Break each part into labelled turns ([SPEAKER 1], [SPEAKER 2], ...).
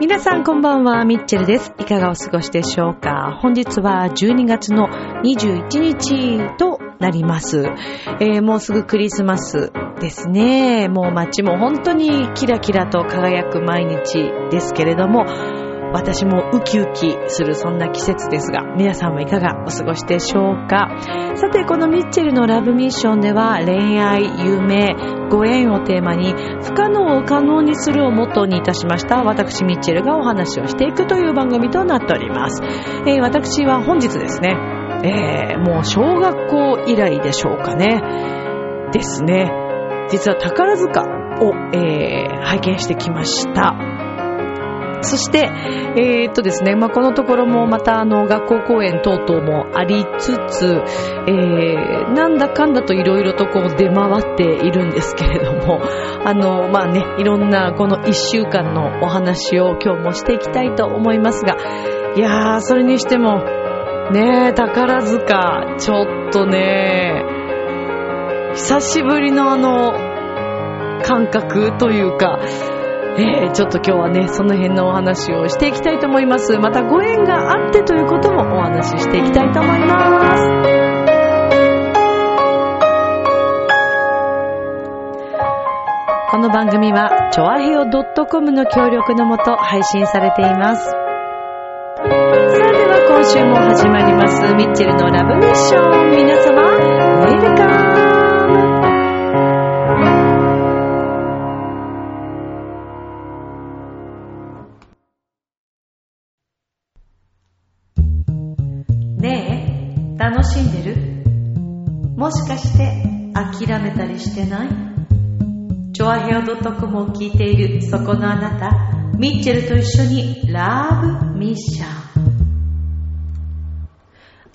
[SPEAKER 1] 皆さんこんばんは、ミッチェルです。いかがお過ごしでしょうか本日は12月の21日となります。えーもうすぐクリスマスですね。もう街も本当にキラキラと輝く毎日ですけれども、私もウキウキするそんな季節ですが、皆さんはいかがお過ごしでしょうか？さて、このミッチェルのラブミッションでは恋愛、夢、ご縁をテーマに不可能を可能にするをモットーにいたしました私ミッチェルがお話をしていくという番組となっております。えー私は本日ですね、えーもう小学校以来でしょうかね。ですね。実は宝塚を、えー拝見してきました。そして、えーっとですね、まあ、このところもまたあの学校公演等々もありつつ、えーなんだかんだといろいろとこう出回っているんですけれども、あの、まあね、いろんなこの一週間のお話を今日もしていきたいと思いますが、いやー、それにしても、ねえ、宝塚、ちょっとね、久しぶりのあの、感覚というか、えーちょっと今日はね、その辺のお話をしていきたいと思います。またご縁があってということもお話ししていきたいと思います。この番組は、ちょあへよ .com の協力のもと配信されています。今週も始まります、ミッチェルのラブミッション。皆様、ウェルカムねえ、楽しんでる？もしかして諦めたりしてない？チョアヘオ .com を聞いているそこのあなた、ミッチェルと一緒にラブミッション。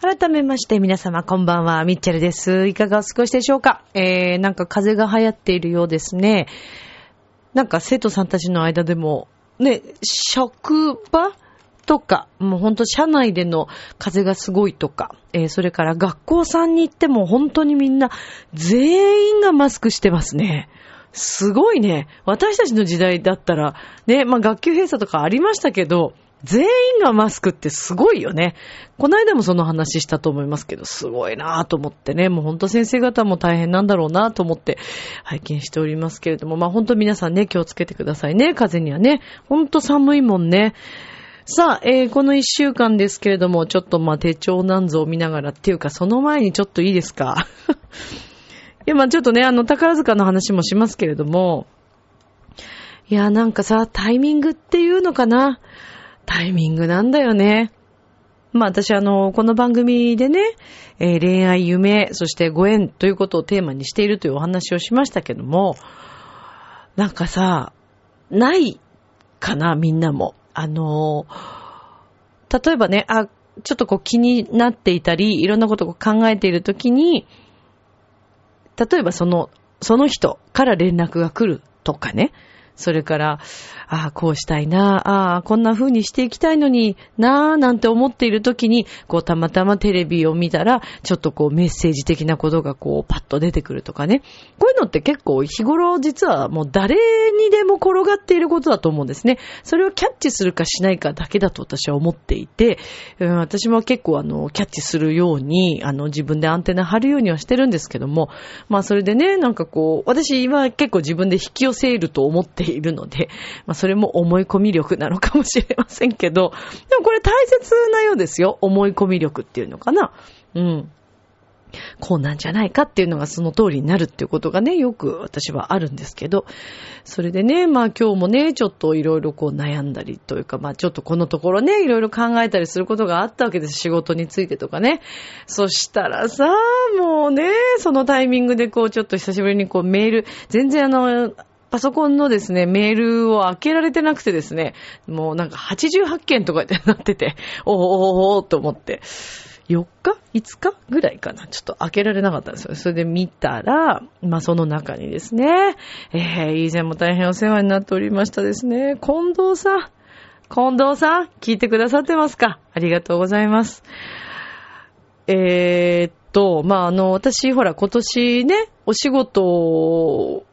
[SPEAKER 1] 改めまして皆様こんばんは、ミッチェルです。いかがお過ごしでしょうか？えー、なんか風邪が流行っているようですね。なんか生徒さんたちの間でも、ね、職場とか、もうほんと社内での風がすごいとか、えーそれから学校さんに行っても本当にみんな全員がマスクしてますね。すごいね。私たちの時代だったら、ね、まあ学級閉鎖とかありましたけど、全員がマスクってすごいよね。この間もその話したと思いますけど、すごいなぁと思ってね、もうほんと先生方も大変なんだろうなぁと思って拝見しておりますけれども、まあほんと皆さんね、気をつけてくださいね、風にはね。ほんと寒いもんね。さあ、えーこの一週間ですけれども、ちょっとまあ手帳なんぞを見ながらっていうか、その前にちょっといいですか？いや、まあちょっとね、あの、宝塚の話もしますけれども、いや、なんかさ、タイミングっていうのかな？タイミングなんだよね。まあ私あの、この番組でね、えー恋愛、夢、そしてご縁ということをテーマにしているというお話をしましたけども、なんかさ、ないかな、みんなも。あの例えばね、あ、ちょっとこう気になっていたり、いろんなことを考えているときに、例えばその、その人から連絡が来るとかね。それから、ああ、こうしたいな、ああ、こんな風にしていきたいのになあ、なんて思っている時に、こう、たまたまテレビを見たら、ちょっとこう、メッセージ的なことがこう、パッと出てくるとかね。こういうのって結構日頃実はもう誰にでも転がっていることだと思うんですね。それをキャッチするかしないかだけだと私は思っていて、うん私も結構あの、キャッチするように、あの、自分でアンテナ張るようにはしてるんですけども、まあそれでね、なんかこう、私は結構自分で引き寄せると思っているので、まあそれも思い込み力なのかもしれませんけど、でもこれ大切なようですよ。思い込み力っていうのかな。うん。こうなんじゃないかっていうのがその通りになるっていうことがね、よく私はあるんですけど、それでね、まあ今日もね、ちょっといろいろこう悩んだりというか、まあちょっとこのところね、いろいろ考えたりすることがあったわけです。仕事についてとかね。そしたらさ、もうね、そのタイミングでこうちょっと久しぶりにこうメール、全然あの、パソコンのですね、メールを開けられてなくてですね、もうなんか88件とかってなってて、おーおーおーと思って。4日 ?5 日？ぐらいかなちょっと開けられなかったんですよ。それで見たら、まあその中にですね、えー、以前も大変お世話になっておりましたですね、近藤さん。近藤さん、聞いてくださってますか？ありがとうございます。えー、っと、まああの、私、ほら、今年ね、お仕事を、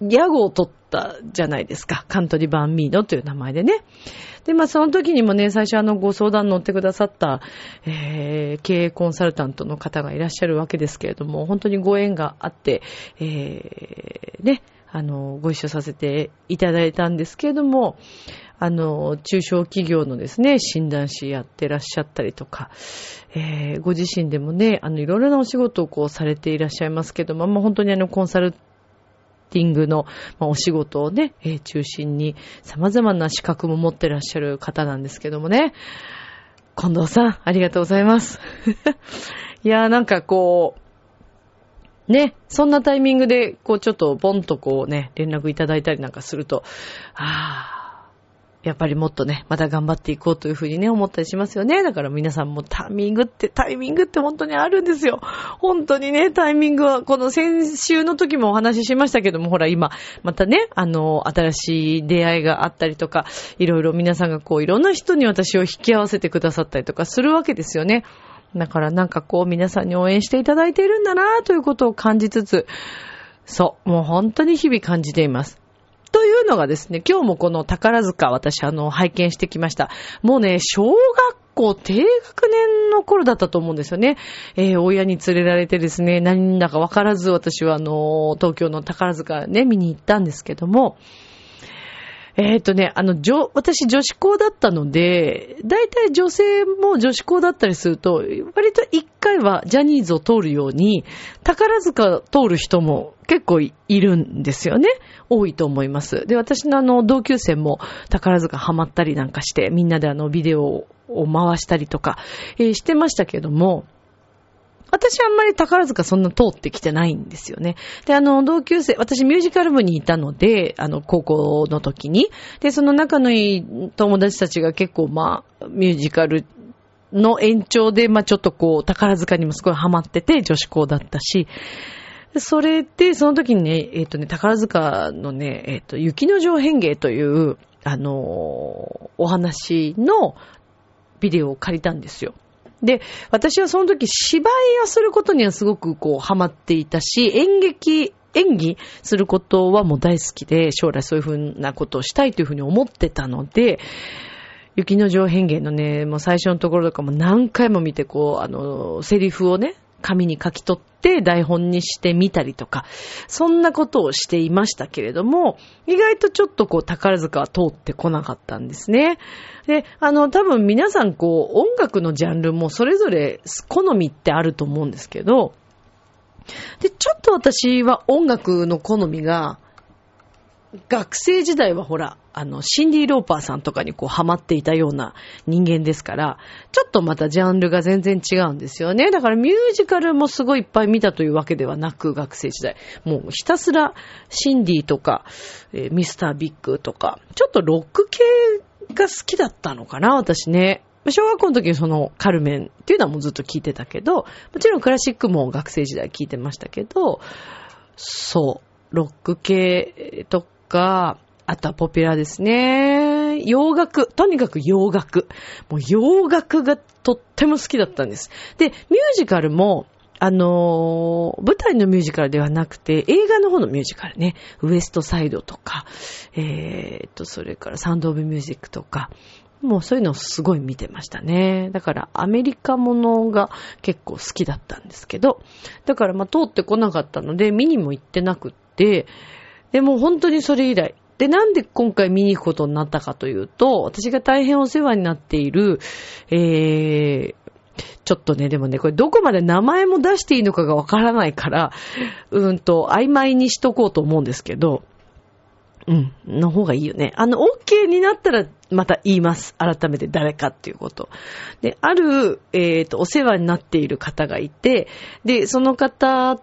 [SPEAKER 1] ギャグを取ったじゃないですか。カントリーバンミーノという名前でね。で、まあその時にもね、最初あのご相談乗ってくださった、えー、経営コンサルタントの方がいらっしゃるわけですけれども、本当にご縁があって、えー、ね、あの、ご一緒させていただいたんですけれども、あの、中小企業のですね、診断士やってらっしゃったりとか、えー、ご自身でもね、あの、いろいろなお仕事をこうされていらっしゃいますけども、まあ、本当にあの、コンサルティングの、まあ、お仕事をね、えー、中心に様々な資格も持ってらっしゃる方なんですけどもね。近藤さん、ありがとうございます。いやーなんかこう、ね、そんなタイミングで、こうちょっとボンとこうね、連絡いただいたりなんかすると、あー、やっぱりもっとね、また頑張っていこうというふうにね、思ったりしますよね。だから皆さんもタイミングって、タイミングって本当にあるんですよ。本当にね、タイミングは、この先週の時もお話ししましたけども、ほら今、またね、あの、新しい出会いがあったりとか、いろいろ皆さんがこう、いろんな人に私を引き合わせてくださったりとかするわけですよね。だからなんかこう、皆さんに応援していただいているんだなということを感じつつ、そう、もう本当に日々感じています。というのがですね、今日もこの宝塚私あの拝見してきました。もうね、小学校低学年の頃だったと思うんですよね。えー、親に連れられてですね、何だかわからず私はあの、東京の宝塚ね、見に行ったんですけども、えっ、ー、とね、あの、女、私女子校だったので、大体女性も女子校だったりすると、割と一回はジャニーズを通るように、宝塚通る人も結構いるんですよね。多いと思います。で、私のあの、同級生も宝塚ハマったりなんかして、みんなであの、ビデオを回したりとか、えー、してましたけども、私あんまり宝塚そんな通ってきてないんですよね。で、あの、同級生、私ミュージカル部にいたので、あの、高校の時に。で、その仲のいい友達たちが結構、まあ、ミュージカルの延長で、まあ、ちょっとこう、宝塚にもすごいハマってて、女子校だったし、それで、その時にね、えっ、ー、とね、宝塚のね、えっ、ー、と、雪の上変芸という、あのー、お話のビデオを借りたんですよ。で、私はその時芝居をすることにはすごくこうハマっていたし、演劇、演技することはもう大好きで、将来そういうふうなことをしたいというふうに思ってたので、雪の上変幻のね、もう最初のところとかも何回も見て、こう、あの、セリフをね、紙に書き取って台本にしてみたりとか、そんなことをしていましたけれども、意外とちょっとこう宝塚は通ってこなかったんですね。で、あの、多分皆さんこう音楽のジャンルもそれぞれ好みってあると思うんですけど、で、ちょっと私は音楽の好みが、学生時代はほら、あの、シンディ・ローパーさんとかにこうハマっていたような人間ですから、ちょっとまたジャンルが全然違うんですよね。だからミュージカルもすごいいっぱい見たというわけではなく、学生時代。もうひたすらシンディとか、えー、ミスター・ビッグとか、ちょっとロック系が好きだったのかな、私ね。小学校の時にそのカルメンっていうのはもうずっと聞いてたけど、もちろんクラシックも学生時代聞いてましたけど、そう、ロック系とか、あとはポピュラーですね。洋楽。とにかく洋楽。もう洋楽がとっても好きだったんです。で、ミュージカルも、あのー、舞台のミュージカルではなくて、映画の方のミュージカルね。ウエストサイドとか、えー、と、それからサンドオブミュージックとか、もうそういうのをすごい見てましたね。だからアメリカものが結構好きだったんですけど、だからまあ通ってこなかったので見にも行ってなくって、でも本当にそれ以来。で、なんで今回見に行くことになったかというと、私が大変お世話になっている、えー、ちょっとね、でもね、これどこまで名前も出していいのかがわからないから、うんと、曖昧にしとこうと思うんですけど、うん、の方がいいよね。あの、OK になったら、また言います。改めて誰かっていうこと。で、ある、えっ、ー、と、お世話になっている方がいて、で、その方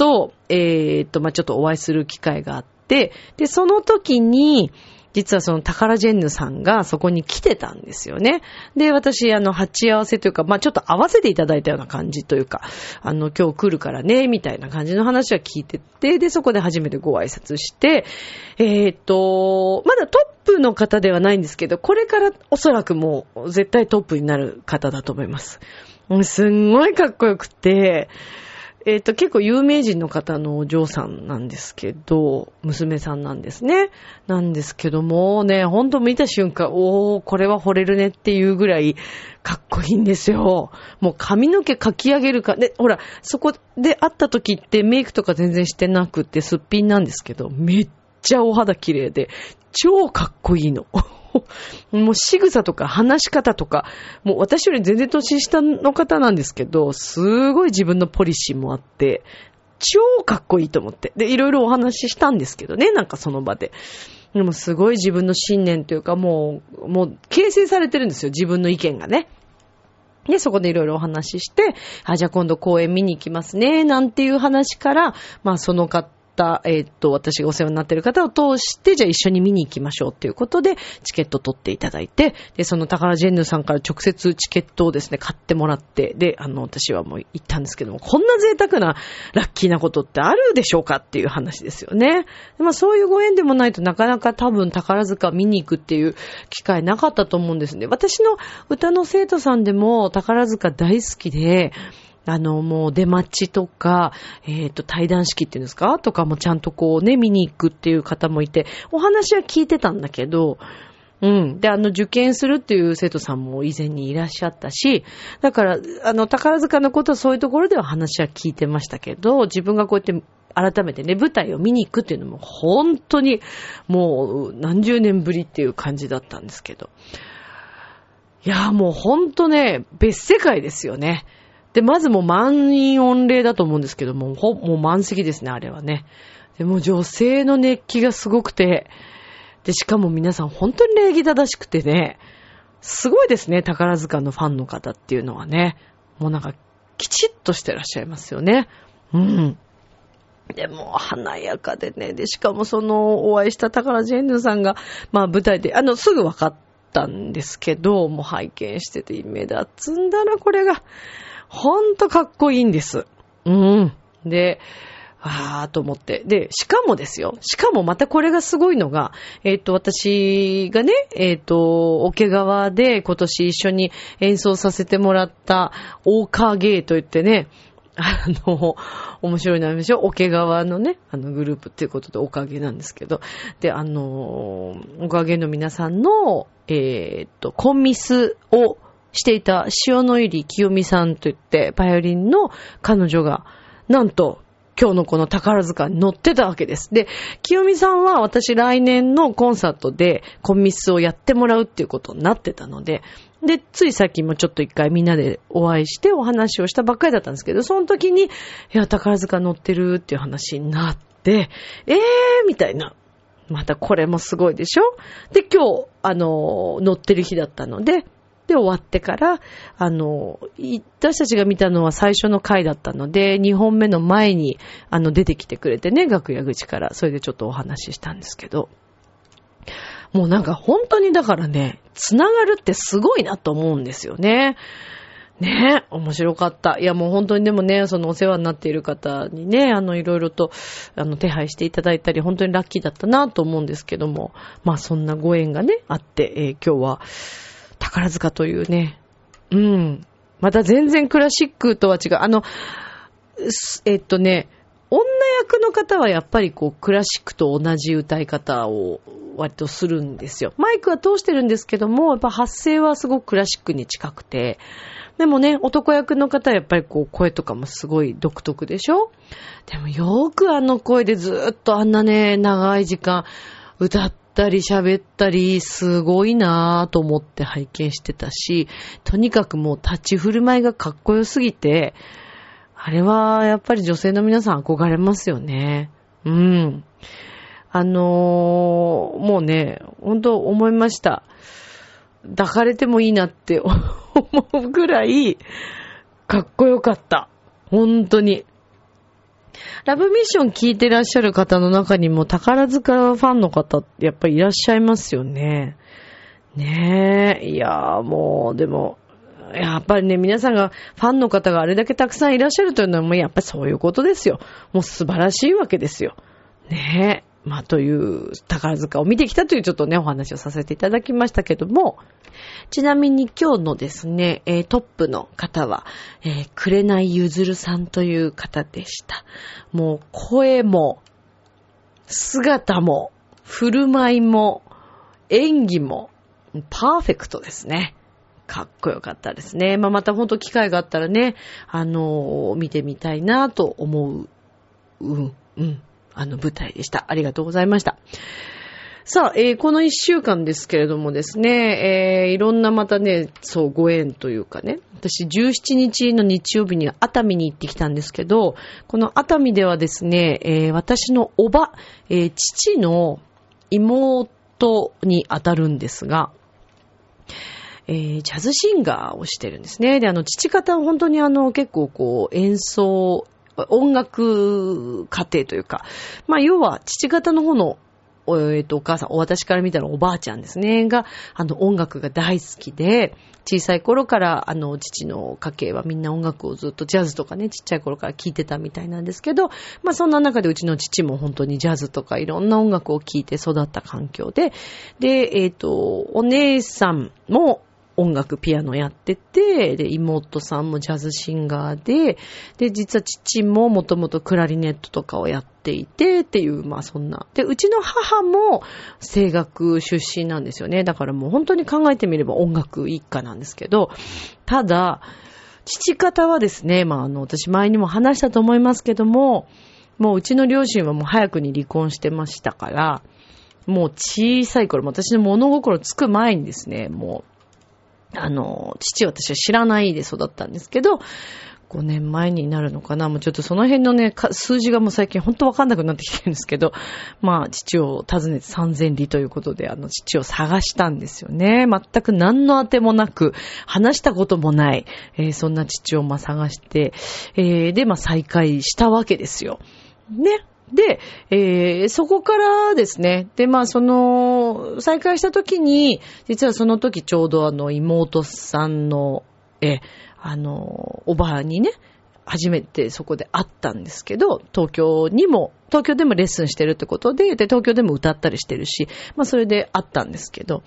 [SPEAKER 1] と、えっ、と、まあ、ちょっとお会いする機会があって、で、その時に、実はそのタカラジェンヌさんがそこに来てたんですよね。で、私、あの、鉢合わせというか、まあちょっと合わせていただいたような感じというか、あの、今日来るからね、みたいな感じの話は聞いてて、で、そこで初めてご挨拶して、えっ、と、まだトップの方ではないんですけど、これからおそらくもう絶対トップになる方だと思います。すんごいかっこよくて、えっ、ー、と、結構有名人の方のお嬢さんなんですけど、娘さんなんですね。なんですけども、ね、ほんと見た瞬間、おー、これは惚れるねっていうぐらいかっこいいんですよ。もう髪の毛かき上げるか、で、ほら、そこで会った時ってメイクとか全然してなくてすっぴんなんですけど、めっちゃお肌綺麗で、超かっこいいの。もう仕草とか話し方とか、もう私より全然年下の方なんですけど、すごい自分のポリシーもあって、超かっこいいと思って。で、いろいろお話ししたんですけどね、なんかその場で。でもすごい自分の信念というか、もう、もう形成されてるんですよ、自分の意見がね。で、そこでいろいろお話しして、あ、じゃあ今度公演見に行きますね、なんていう話から、まあその方、えっ、と、私がお世話になっている方を通して、じゃあ一緒に見に行きましょうっていうことで、チケット取っていただいて、で、その宝ジェンヌさんから直接チケットをですね、買ってもらって、で、あの、私はもう行ったんですけども、こんな贅沢なラッキーなことってあるでしょうかっていう話ですよね。まあそういうご縁でもないとなかなか多分宝塚見に行くっていう機会なかったと思うんですね。私の歌の生徒さんでも宝塚大好きで、あの、もう出待ちとか、えっ、ー、と、対談式っていうんですか？とかもちゃんとこうね、見に行くっていう方もいて、お話は聞いてたんだけど、うん。で、あの、受験するっていう生徒さんも以前にいらっしゃったし、だから、あの、宝塚のことはそういうところでは話は聞いてましたけど、自分がこうやって改めてね、舞台を見に行くっていうのも本当にもう何十年ぶりっていう感じだったんですけど。いや、もう本当ね、別世界ですよね。で、まずもう満員御礼だと思うんですけども、ほ、もう満席ですね、あれはね。でも女性の熱気がすごくて、で、しかも皆さん本当に礼儀正しくてね、すごいですね、宝塚のファンの方っていうのはね。もうなんか、きちっとしてらっしゃいますよね。うん。でも、華やかでね。で、しかもその、お会いした宝ジェンヌさんが、まあ舞台で、あの、すぐ分かったんですけど、もう拝見してて目立つんだな、これが。ほんとかっこいいんです。うん。で、あーと思って。で、しかもですよ。しかもまたこれがすごいのが、えっ、ー、と、私がね、えっ、ー、と、桶川で今年一緒に演奏させてもらった大川芸といってね、あの、面白いのありましょ桶川のね、あのグループっていうことでおかげなんですけど、で、あの、おかげの皆さんの、えっ、ー、と、コンミスをしていた塩野入り清美さんといって、バイオリンの彼女が、なんと、今日のこの宝塚に乗ってたわけです。で、清美さんは私来年のコンサートでコンミスをやってもらうっていうことになってたので、で、ついさっきもちょっと一回みんなでお会いしてお話をしたばっかりだったんですけど、その時に、いや、宝塚乗ってるっていう話になって、えーみたいな。またこれもすごいでしょ？で、今日、あの、乗ってる日だったので、で終わってから、あの、私たちが見たのは最初の回だったので、2本目の前に、あの、出てきてくれてね、楽屋口から、それでちょっとお話ししたんですけど、もうなんか本当にだからね、つながるってすごいなと思うんですよね。ねえ、面白かった。いやもう本当にでもね、そのお世話になっている方にね、あのいろいろと、あの手配していただいたり、本当にラッキーだったなと思うんですけども、まあそんなご縁がね、あって、えー、今日は、宝塚というね、うん。また全然クラシックとは違う。あの、えっとね、女役の方はやっぱりこう、クラシックと同じ歌い方を割とするんですよ。マイクは通してるんですけども、やっぱ発声はすごくクラシックに近くて、でもね、男役の方はやっぱりこう、声とかもすごい独特でしょ？でもよくあの声でずっとあんなね、長い時間歌っったり喋ったり、すごいなぁと思って拝見してたし、とにかくもう立ち振る舞いがかっこよすぎて、あれはやっぱり女性の皆さん憧れますよね。うん。あのー、もうね、本当思いました。抱かれてもいいなって思うぐらい、かっこよかった。本当に。ラブミッション聞いてらっしゃる方の中にも宝塚ファンの方、やっぱりいらっしゃいますよね。ねえ。いやーもう、でも、やっぱりね、皆さんが、ファンの方があれだけたくさんいらっしゃるというのは、もうやっぱりそういうことですよ。もう素晴らしいわけですよ。ねえ。まあ、という宝塚を見てきたというちょっとね、お話をさせていただきましたけども、ちなみに今日のですね、え、トップの方は、えー、くれないゆずるさんという方でした。もう声も、姿も、振る舞いも、演技も、パーフェクトですね。かっこよかったですね。まあ、また本当機会があったらね、あのー、見てみたいなと思う、うん、うん、あの舞台でした。ありがとうございました。さあ、えー、この一週間ですけれどもですね、えー、いろんなまたね、そう、ご縁というかね、私17日の日曜日に熱海に行ってきたんですけど、この熱海ではですね、えー、私のおば、えー、父の妹に当たるんですが、えー、ジャズシンガーをしてるんですね。で、あの、父方は本当にあの、結構こう、演奏、音楽家庭というか、まあ、要は、父方の方のえっ、ー、と、お母さん、私から見たらおばあちゃんですね、が、あの、音楽が大好きで、小さい頃から、あの、父の家系はみんな音楽をずっとジャズとかね、ちっちゃい頃から聴いてたみたいなんですけど、まあそんな中でうちの父も本当にジャズとかいろんな音楽を聴いて育った環境で、で、えっ、ー、と、お姉さんも音楽、ピアノやってて、で、妹さんもジャズシンガーで、で、実は父ももともとクラリネットとかをやっていて、っていう、まあそんな。で、うちの母も声楽出身なんですよね。だからもう本当に考えてみれば音楽一家なんですけど、ただ、父方はですね、まああの、私前にも話したと思いますけども、もううちの両親はもう早くに離婚してましたから、もう小さい頃、私の物心つく前にですね、もうあの、父私は知らないで育ったんですけど、5年前になるのかなもうちょっとその辺のね、数字がもう最近ほんとわかんなくなってきてるんですけど、まあ、父を訪ねて3000里ということで、あの、父を探したんですよね。全く何の当てもなく、話したこともない、えー、そんな父をまあ探して、えー、で、まあ再会したわけですよ。ね。で、えー、そこからですね、で、まあ、その、再会した時に、実はその時ちょうどあの、妹さんの、え、あの、おばあにね、初めてそこで会ったんですけど、東京にも、東京でもレッスンしてるってことで、で、東京でも歌ったりしてるし、まあそれで会ったんですけど、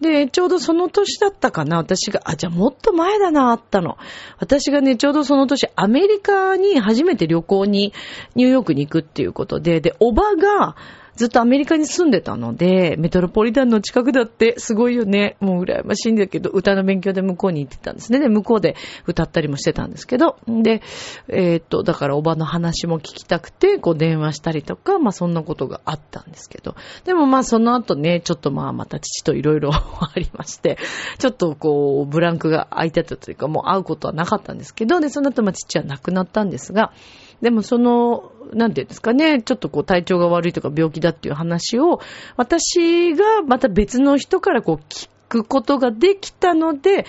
[SPEAKER 1] で、ちょうどその年だったかな、私が、あ、じゃあもっと前だな、会ったの。私がね、ちょうどその年、アメリカに初めて旅行に、ニューヨークに行くっていうことで、で、おばが、ずっとアメリカに住んでたので、メトロポリタンの近くだってすごいよね。もう羨ましいんだけど、歌の勉強で向こうに行ってたんですね。で、向こうで歌ったりもしてたんですけど、で、えー、っと、だからおばの話も聞きたくて、こう電話したりとか、まあそんなことがあったんですけど、でもまあその後ね、ちょっとまあまた父といろいろありまして、ちょっとこう、ブランクが空いてたというか、もう会うことはなかったんですけど、で、その後まあ父は亡くなったんですが、でもその、なんていうんですかね、ちょっとこう体調が悪いとか病気だっていう話を、私がまた別の人からこう聞くことができたので、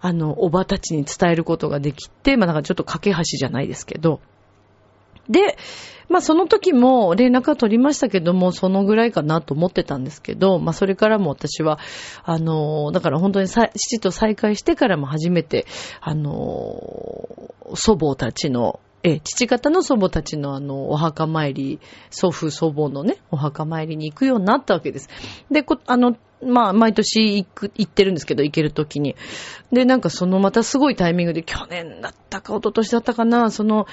[SPEAKER 1] あの、おばたちに伝えることができて、まあなんかちょっと架け橋じゃないですけど、で、まあその時も連絡は取りましたけども、そのぐらいかなと思ってたんですけど、まあそれからも私は、あの、だから本当に父と再会してからも初めて、あの、祖母たちのえ、父方の祖母たちのあの、お墓参り、祖父祖母のね、お墓参りに行くようになったわけです。で、あの、まあ、毎年行く、行ってるんですけど、行けるときに。で、なんかそのまたすごいタイミングで、去年だったか、一昨年だったかな、その、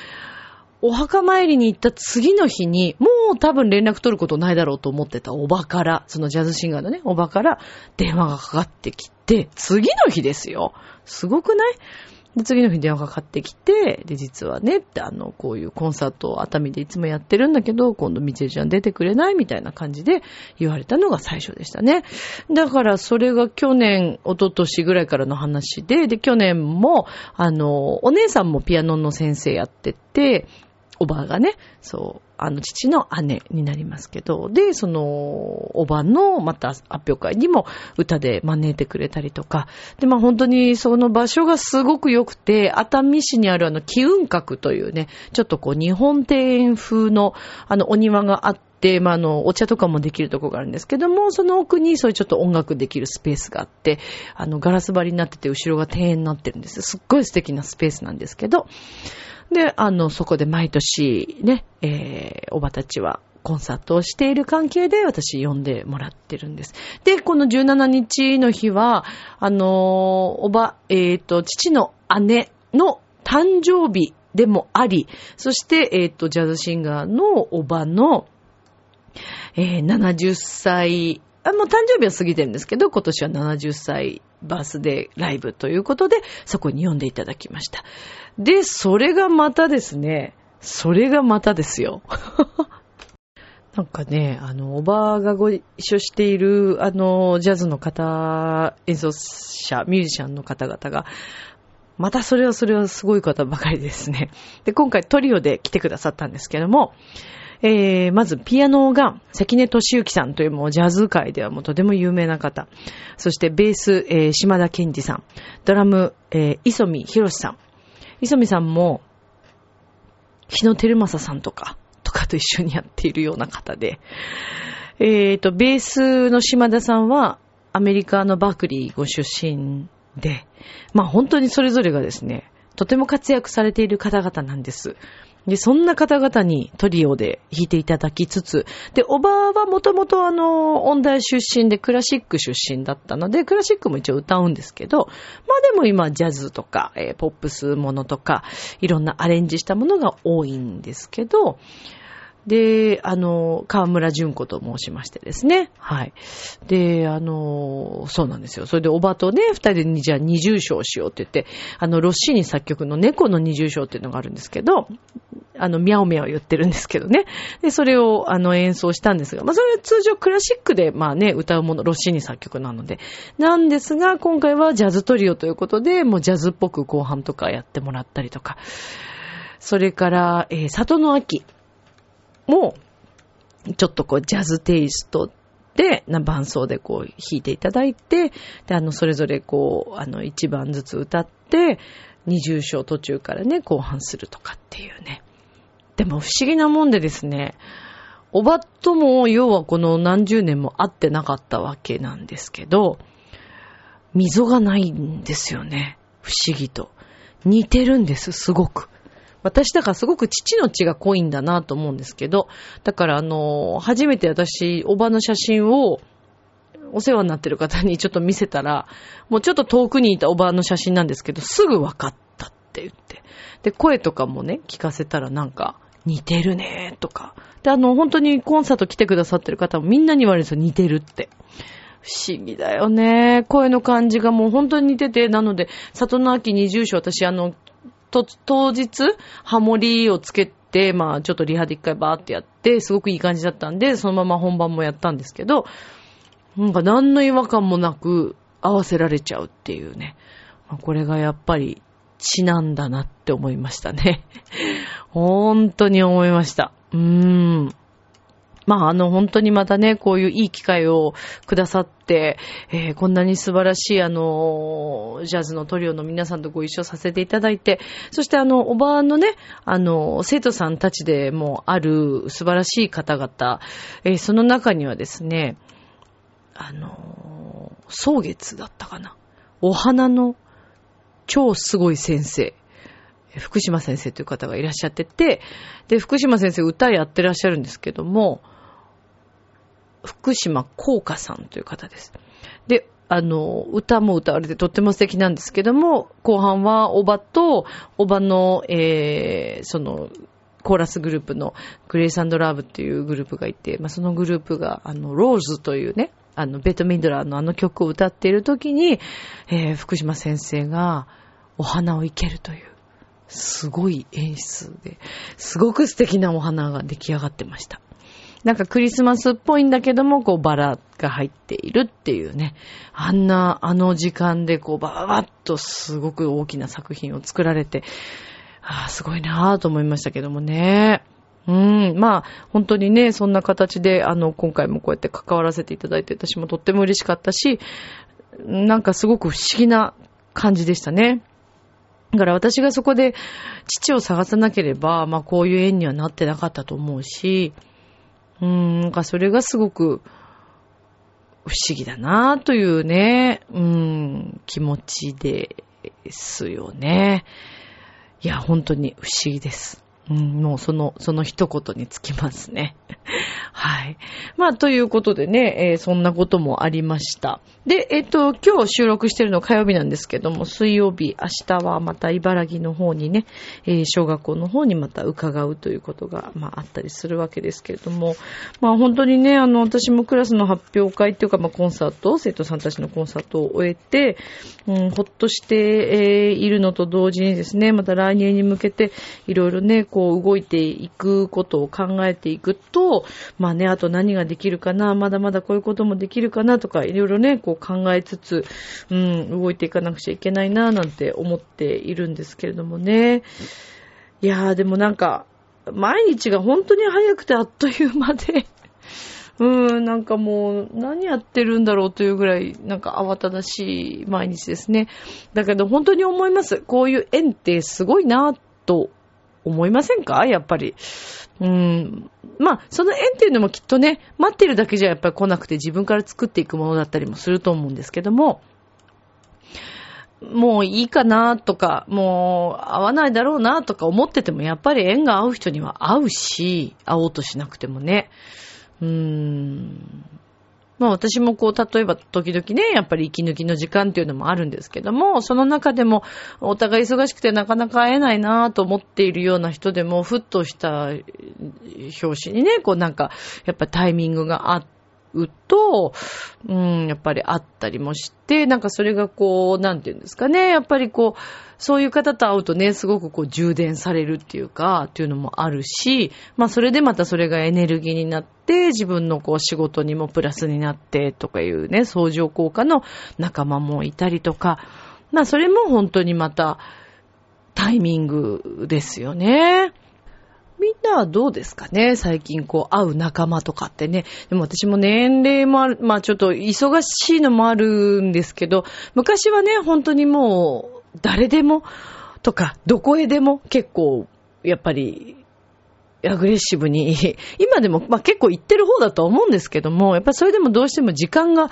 [SPEAKER 1] お墓参りに行った次の日に、もう多分連絡取ることないだろうと思ってたおばから、そのジャズシンガーのね、おばから電話がかかってきて、次の日ですよ。すごくない？で、次の日電話がかかってきて、で、実はね、って、あの、こういうコンサートを熱海でいつもやってるんだけど、今度みちえちゃん出てくれないみたいな感じで言われたのが最初でしたね。だからそれが去年、一昨年ぐらいからの話で、で、去年も、あの、お姉さんもピアノの先生やってて、おばがね、そう、あの、父の姉になりますけど、で、その、おばの、また、発表会にも歌で招いてくれたりとか、で、まあ本当にその場所がすごく良くて、熱海市にあるあの、気運閣というね、ちょっとこう、日本庭園風の、あの、お庭があって、で、まあ、あの、お茶とかもできるとこがあるんですけども、その奥にそういうちょっと音楽できるスペースがあって、あの、ガラス張りになってて、後ろが庭園になってるんです。すっごい素敵なスペースなんですけど、で、あの、そこで毎年ね、えー、おばたちはコンサートをしている関係で私呼んでもらってるんです。で、この17日の日は、あのおば、えっ、ー、と、父の姉の誕生日でもあり、そして、えっ、ー、と、ジャズシンガーのおばの、えー、70歳、あ、もう誕生日は過ぎてるんですけど、今年は70歳バースデーライブということで、そこに呼んでいただきました。で、それがまたですね、それがまたですよ。なんかね、あの、おばあがご一緒している、あの、ジャズの方、演奏者、ミュージシャンの方々が、またそれはそれはすごい方ばかりですね。で、今回トリオで来てくださったんですけども、えー、まずピアノが関根敏之さんというもうジャズ界ではもうとても有名な方。そしてベース、えー、島田健二さん。ドラム、えー、磯見博さん。磯見さんも、日野照正さんとか、とかと一緒にやっているような方で。えっ、ー、と、ベースの島田さんは、アメリカのバークリーご出身で、まあ本当にそれぞれがですね、とても活躍されている方々なんです。で、そんな方々にトリオで弾いていただきつつ、で、おばはもともとあの、音大出身でクラシック出身だったので、クラシックも一応歌うんですけど、まあでも今ジャズとか、えー、ポップスものとか、いろんなアレンジしたものが多いんですけど、で、あの、河村淳子と申しましてですね。はい。で、あの、そうなんですよ。それでおばとね、二人でじゃあ二重唱しようって言って、あの、ロッシーニ作曲の猫の二重唱っていうのがあるんですけど、あの、ミャオミャオ言ってるんですけどね。で、それを、あの、演奏したんですが、まあ、それは通常クラシックで、まあね、歌うもの、ロッシーニ作曲なので。なんですが、今回はジャズトリオということで、もうジャズっぽく後半とかやってもらったりとか。それから、えー、里の秋。も、ちょっとこう、ジャズテイストで、な伴奏でこう、弾いていただいて、で、あの、それぞれこう、あの、一番ずつ歌って、二重章途中からね、後半するとかっていうね。でも不思議なもんでですね、おばとも、要はこの何十年も会ってなかったわけなんですけど、溝がないんですよね。不思議と。似てるんです、すごく。私だからすごく父の血が濃いんだなと思うんですけど、だからあの、初めて私、おばの写真を、お世話になってる方にちょっと見せたら、もうちょっと遠くにいたおばの写真なんですけど、すぐ分かったって言って。で、声とかもね、聞かせたらなんか、似てるねとか。で、あの、本当にコンサート来てくださってる方もみんなに言われるんですよ、似てるって。不思議だよね。声の感じがもう本当に似てて、なので、里の秋二重章、私あの、と、当日、ハモリをつけて、まあ、ちょっとリハで一回バーってやって、すごくいい感じだったんで、そのまま本番もやったんですけど、なんか何の違和感もなく合わせられちゃうっていうね。これがやっぱり血なんだなって思いましたね。本当に思いました。うーん。まあ、あの、本当にまたね、こういういい機会をくださって、えー、こんなに素晴らしい、あの、ジャズのトリオの皆さんとご一緒させていただいて、そしてあの、おばあのね、あの、生徒さんたちでもある素晴らしい方々、えー、その中にはですね、あの、草月だったかな。お花の超すごい先生。福島先生という方がいらっしゃってて、で、福島先生歌やってらっしゃるんですけども、福島幸華さんという方です。で、あの、歌も歌われてとっても素敵なんですけども、後半はおばと、おばの、えー、その、コーラスグループのグレイスラブっていうグループがいて、まあ、そのグループが、あの、ローズというね、あの、ベトミンドラーのあの曲を歌っている時に、えー、福島先生がお花を生けるという、すごい演出で、すごく素敵なお花が出来上がってました。なんかクリスマスっぽいんだけども、こうバラが入っているっていうね。あんな、あの時間でこうバババッとすごく大きな作品を作られて、ああ、すごいなぁと思いましたけどもね。うん、まあ、本当にね、そんな形で、あの、今回もこうやって関わらせていただいて、私もとっても嬉しかったし、なんかすごく不思議な感じでしたね。だから私がそこで父を探さなければ、まあこういう縁にはなってなかったと思うし、うん、なんかそれがすごく不思議だなというね、うん、気持ちですよね。いや、本当に不思議です。うん、もうその、その一言につきますね。はい。まあ、ということでね、えー、そんなこともありました。で、えっ、ー、と、今日収録してるの火曜日なんですけども、水曜日、明日はまた茨城の方にね、えー、小学校の方にまた伺うということが、まあ、あったりするわけですけれども、まあ、本当にね、あの、私もクラスの発表会っていうか、まあ、コンサート、生徒さんたちのコンサートを終えて、うん、ほっとして、えー、いるのと同時にですね、また来年に向けて、いろいろね、こう、こう動いていくことを考えていくと、まあね、あと何ができるかな、まだまだこういうこともできるかなとか、いろいろね、こう考えつつ、うん、動いていかなくちゃいけないな、なんて思っているんですけれどもね。いやー、でもなんか、毎日が本当に早くてあっという間で うん、なんかもう、何やってるんだろうというぐらい、なんか慌ただしい毎日ですね。だけど本当に思います。こういう縁ってすごいな、と思いませんか？やっぱり。うん。まあ、その縁っていうのもきっとね、待ってるだけじゃやっぱり来なくて自分から作っていくものだったりもすると思うんですけども、もういいかなとか、もう会わないだろうなとか思ってても、やっぱり縁が合う人には合うし、会おうとしなくてもね。うーん。まあ私もこう、例えば時々ね、やっぱり息抜きの時間っていうのもあるんですけども、その中でもお互い忙しくてなかなか会えないなと思っているような人でも、ふっとした表紙にね、こうなんか、やっぱタイミングがあって、うと、うん、やっぱりあったりもして、なんかそれがこう、なんていうんですかね、やっぱりこう、そういう方と会うとね、すごくこう充電されるっていうか、っていうのもあるし、まあそれでまたそれがエネルギーになって、自分のこう仕事にもプラスになってとかいうね、相乗効果の仲間もいたりとか、まあそれも本当にまたタイミングですよね。みんなはどうですかね？最近こう会う仲間とかってね。でも私も年齢もある、まあちょっと忙しいのもあるんですけど、昔はね、本当にもう誰でもとかどこへでも結構やっぱりアグレッシブに、今でもまあ結構行ってる方だと思うんですけども、やっぱりそれでもどうしても時間が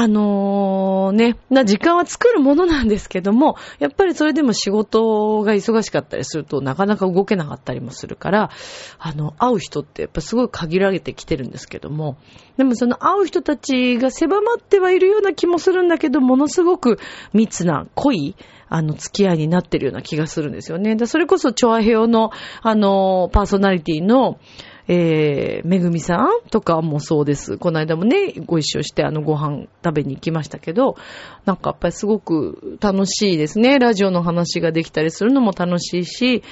[SPEAKER 1] あのー、ね、な時間は作るものなんですけども、やっぱりそれでも仕事が忙しかったりするとなかなか動けなかったりもするから、あの、会う人ってやっぱすごい限られてきてるんですけども、でもその会う人たちが狭まってはいるような気もするんだけど、ものすごく密な、濃い、あの、付き合いになってるような気がするんですよね。それこそ、チョアヘオの、あの、パーソナリティの、えー、めぐみさんとかもそうです。この間もね、ご一緒してあのご飯食べに行きましたけど、なんかやっぱりすごく楽しいですね。ラジオの話ができたりするのも楽しいし、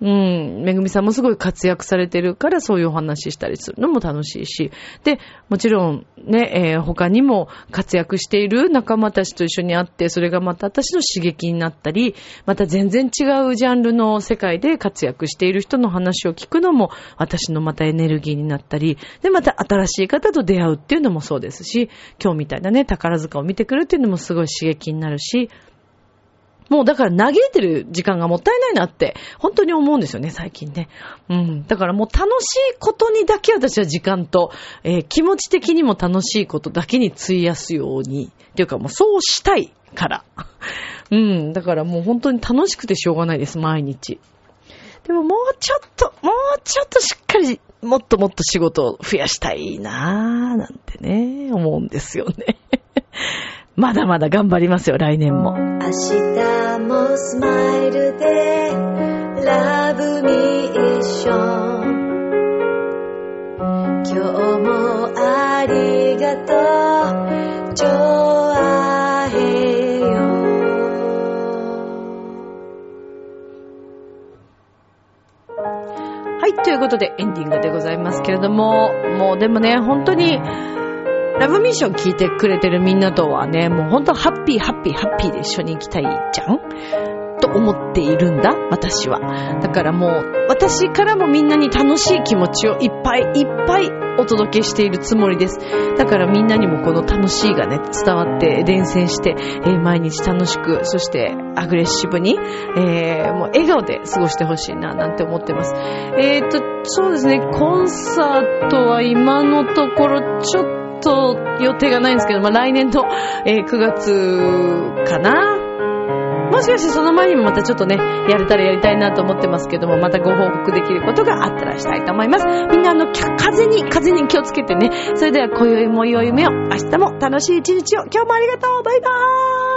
[SPEAKER 1] うん、めぐみさんもすごい活躍されてるからそういうお話したりするのも楽しいし、で、もちろんね、えー、他にも活躍している仲間たちと一緒に会って、それがまた私の刺激になったり、また全然違うジャンルの世界で活躍している人の話を聞くのも、私のまたエネルギーになったり、で、また新しい方と出会うっていうのもそうですし、今日みたいなね、宝塚を見てくるっていうのもすごい刺激になるし、もうだから嘆いてる時間がもったいないなって、本当に思うんですよね、最近ね。うん。だからもう楽しいことにだけ私は時間と、えー、気持ち的にも楽しいことだけに費やすように、っていうかもうそうしたいから。うん。だからもう本当に楽しくてしょうがないです、毎日。でももうちょっと、もうちょっとしっかりもっともっと仕事を増やしたいなぁ、なんてね、思うんですよね。まだまだ頑張りますよ、来年も。明日もスマイルで、ラブミッション。今日もありがとう。はい、ということでエンディングでございますけれども、もうでもね、本当に、ラブミッション聞いてくれてるみんなとはね、もう本当ハッピーハッピーハッピーで一緒に行きたいじゃん？と思っているんだ、私は。だからもう、私からもみんなに楽しい気持ちをいっぱいいっぱいお届けしているつもりです。だからみんなにもこの楽しいがね、伝わって伝染して、えー、毎日楽しく、そしてアグレッシブに、えー、もう笑顔で過ごしてほしいな、なんて思ってます。えーと、そうですね、コンサートは今のところちょっと予定がないんですけど、まあ来年の、えー、9月かなもしかしてその前にもまたちょっとね、やれたらやりたいなと思ってますけども、またご報告できることがあったらしたいと思います。みんなあの、風に、風に気をつけてね。それでは今宵も良い夢を、明日も楽しい一日を、今日もありがとうバイバーイ